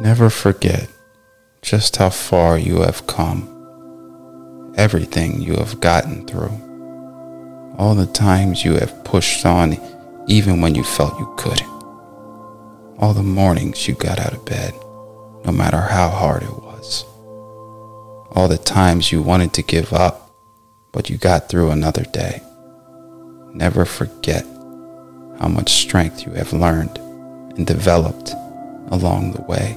Never forget just how far you have come, everything you have gotten through, all the times you have pushed on even when you felt you couldn't, all the mornings you got out of bed, no matter how hard it was, all the times you wanted to give up, but you got through another day. Never forget how much strength you have learned and developed along the way.